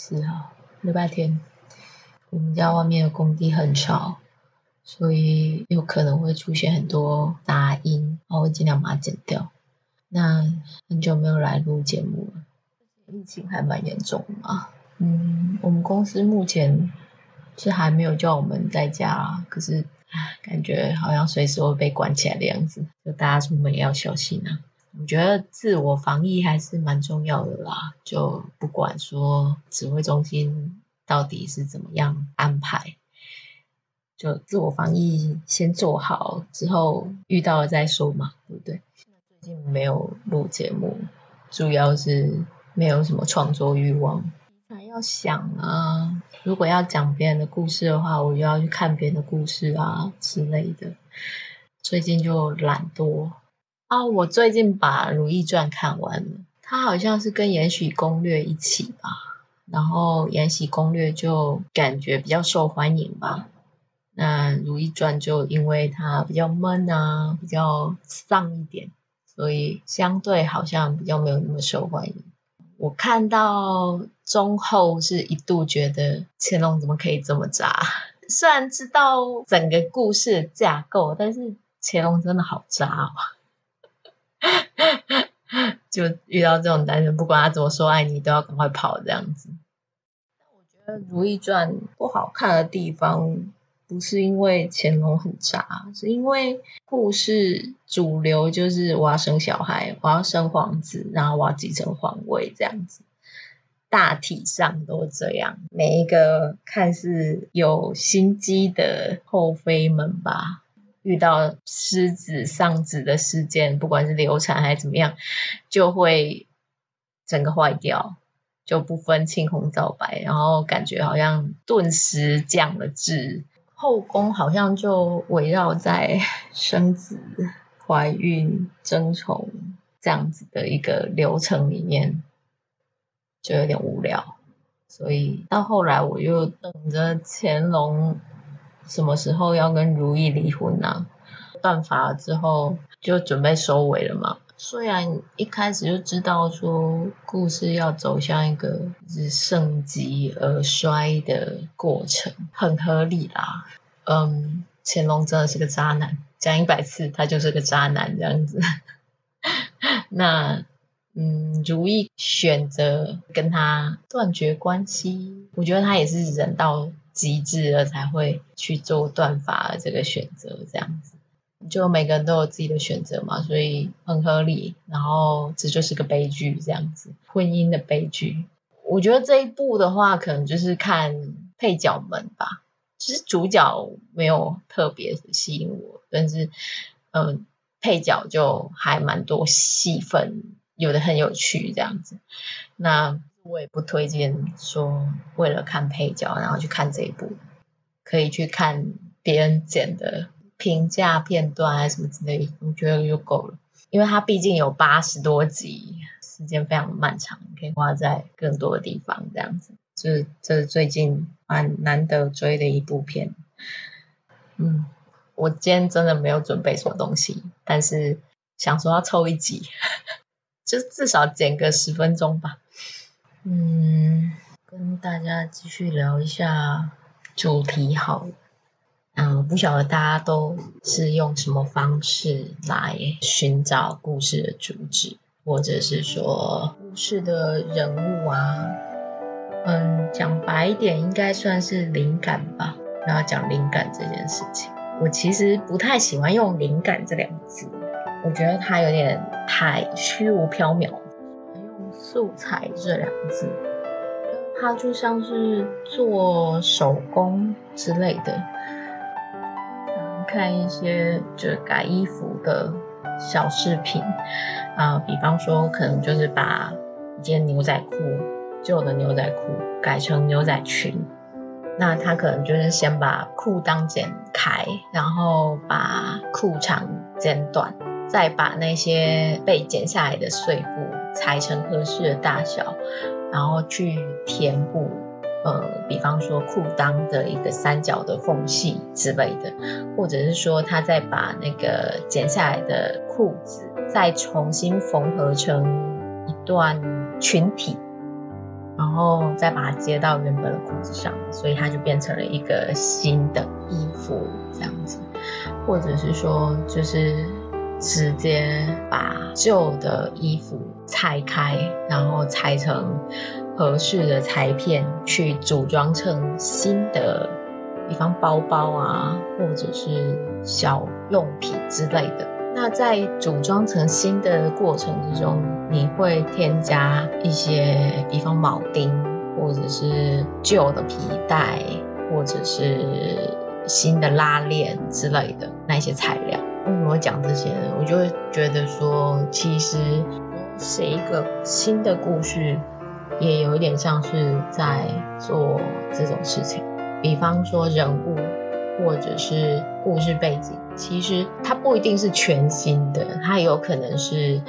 四号，礼拜天。我们家外面的工地很吵，所以有可能会出现很多杂音，我会尽量把它剪掉。那很久没有来录节目了，疫情还蛮严重的嘛。嗯，我们公司目前是还没有叫我们在家，可是感觉好像随时会被关起来的样子，就大家出门也要小心啊。我觉得自我防疫还是蛮重要的啦，就不管说指挥中心到底是怎么样安排，就自我防疫先做好，之后遇到了再说嘛，对不对？最近没有录节目，主要是没有什么创作欲望，还要想啊，如果要讲别人的故事的话，我就要去看别人的故事啊之类的，最近就懒惰。啊，我最近把《如懿传》看完了，它好像是跟《延禧攻略》一起吧，然后《延禧攻略》就感觉比较受欢迎吧，那《如懿传》就因为它比较闷啊，比较丧一点，所以相对好像比较没有那么受欢迎。我看到中后是一度觉得乾隆怎么可以这么渣，虽然知道整个故事的架构，但是乾隆真的好渣哦。就遇到这种男人，不管他怎么说爱你，都要赶快跑这样子。我觉得《如懿传》不好看的地方，不是因为乾隆很渣，是因为故事主流就是我要生小孩，我要生皇子，然后我要继承皇位这样子。大体上都这样，每一个看似有心机的后妃们吧。遇到失子丧子的事件，不管是流产还是怎么样，就会整个坏掉，就不分青红皂白，然后感觉好像顿时降了智。后宫好像就围绕在生子、怀孕、争宠这样子的一个流程里面，就有点无聊。所以到后来，我又等着乾隆。什么时候要跟如懿离婚呢？断发之后就准备收尾了嘛。虽然一开始就知道说故事要走向一个是盛极而衰的过程，很合理啦。嗯，乾隆真的是个渣男，讲一百次他就是个渣男这样子。那嗯，如懿选择跟他断绝关系，我觉得他也是人到。极致了才会去做断发的这个选择，这样子，就每个人都有自己的选择嘛，所以很合理。然后这就是个悲剧，这样子，婚姻的悲剧。我觉得这一部的话，可能就是看配角们吧。其实主角没有特别吸引我，但是嗯，配角就还蛮多戏份，有的很有趣，这样子。那。我也不推荐说为了看配角然后去看这一部，可以去看别人剪的评价片段还是什么之类，我觉得就够了。因为它毕竟有八十多集，时间非常漫长，可以花在更多的地方，这样子。就是这是最近蛮难得追的一部片。嗯，我今天真的没有准备什么东西，但是想说要凑一集，就至少剪个十分钟吧。嗯，跟大家继续聊一下主题好了。嗯，不晓得大家都是用什么方式来寻找故事的主旨，或者是说故事的人物啊。嗯，讲白一点，应该算是灵感吧。然后讲灵感这件事情，我其实不太喜欢用灵感这两个字，我觉得它有点太虚无缥缈。素材这两个字，它就像是做手工之类的。看一些就改衣服的小视频啊，比方说可能就是把一件牛仔裤，旧的牛仔裤改成牛仔裙，那他可能就是先把裤裆剪开，然后把裤长剪短，再把那些被剪下来的碎布。裁成合适的大小，然后去填补，呃，比方说裤裆的一个三角的缝隙之类的，或者是说他再把那个剪下来的裤子再重新缝合成一段裙体，然后再把它接到原本的裤子上，所以它就变成了一个新的衣服这样子，或者是说就是直接把旧的衣服拆开，然后裁成合适的裁片去组装成新的，比方包包啊，或者是小用品之类的。那在组装成新的过程之中，你会添加一些，比方铆钉，或者是旧的皮带，或者是新的拉链之类的那些材料。为什么会讲这些呢？我就会觉得说，其实写一个新的故事，也有一点像是在做这种事情。比方说人物。或者是故事背景，其实它不一定是全新的，它有可能是、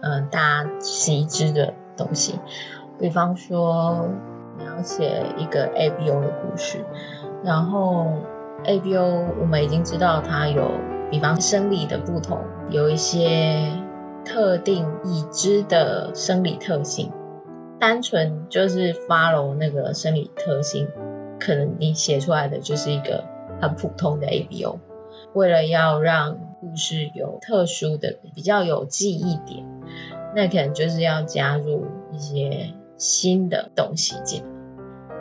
呃、大家习知的东西。比方说你要写一个 ABO 的故事，然后 ABO 我们已经知道它有，比方生理的不同，有一些特定已知的生理特性，单纯就是 follow 那个生理特性，可能你写出来的就是一个。很普通的 ABO，为了要让故事有特殊的、比较有记忆点，那可能就是要加入一些新的东西进来。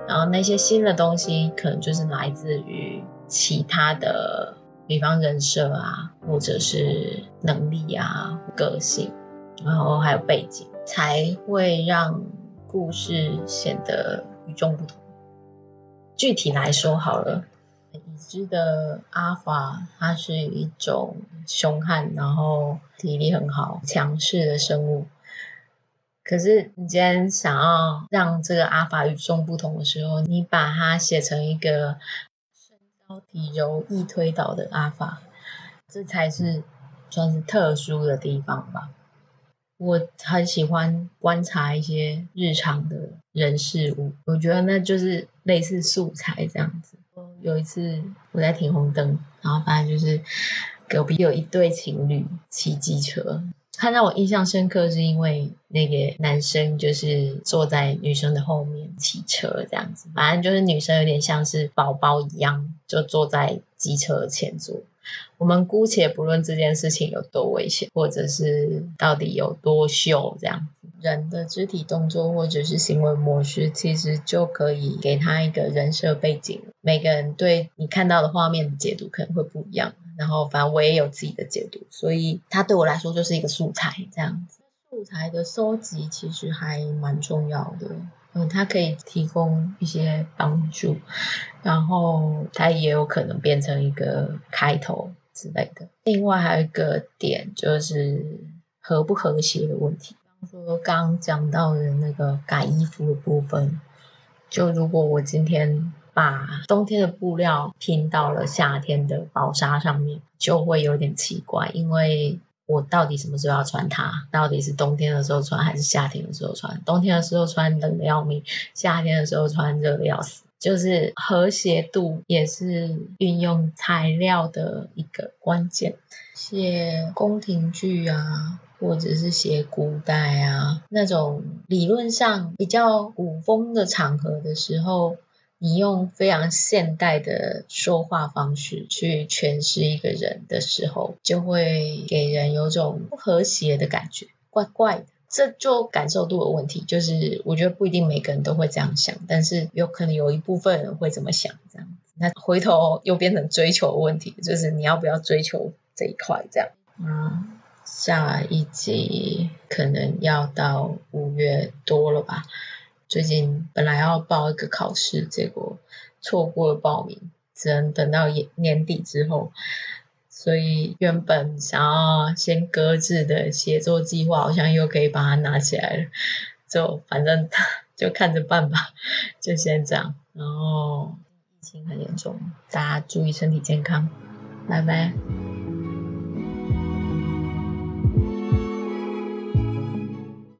然后那些新的东西可能就是来自于其他的，比方人设啊，或者是能力啊、个性，然后还有背景，才会让故事显得与众不同。具体来说好了。已知的阿法，它是一种凶悍，然后体力很好、强势的生物。可是你今天想要让这个阿法与众不同的时候，你把它写成一个体柔、易推倒的阿法，这才是算是特殊的地方吧。我很喜欢观察一些日常的人事物，我觉得那就是类似素材这样子。有一次我在停红灯，然后发现就是隔壁有一对情侣骑机车，看到我印象深刻是因为那个男生就是坐在女生的后面骑车这样子，反正就是女生有点像是宝宝一样，就坐在机车前座。我们姑且不论这件事情有多危险，或者是到底有多秀，这样子，人的肢体动作或者是行为模式，其实就可以给他一个人设背景。每个人对你看到的画面的解读可能会不一样，然后反正我也有自己的解读，所以它对我来说就是一个素材这样子。素材的收集其实还蛮重要的。嗯，它可以提供一些帮助，然后它也有可能变成一个开头之类的。另外还有一个点就是和不和谐的问题。比方说刚刚讲到的那个改衣服的部分，就如果我今天把冬天的布料拼到了夏天的薄纱上面，就会有点奇怪，因为。我到底什么时候要穿它？到底是冬天的时候穿还是夏天的时候穿？冬天的时候穿冷的要命，夏天的时候穿热的要死。就是和谐度也是运用材料的一个关键。写宫廷剧啊，或者是写古代啊，那种理论上比较古风的场合的时候。你用非常现代的说话方式去诠释一个人的时候，就会给人有种不和谐的感觉，怪怪的。这就感受度的问题，就是我觉得不一定每个人都会这样想，但是有可能有一部分人会这么想，这样。那回头又变成追求问题，就是你要不要追求这一块，这样。嗯，下一集可能要到五月多了吧。最近本来要报一个考试，结果错过了报名，只能等到年年底之后。所以原本想要先搁置的写作计划，好像又可以把它拿起来了。就反正就看着办吧，就先这样。然后疫情很严重，大家注意身体健康，拜拜。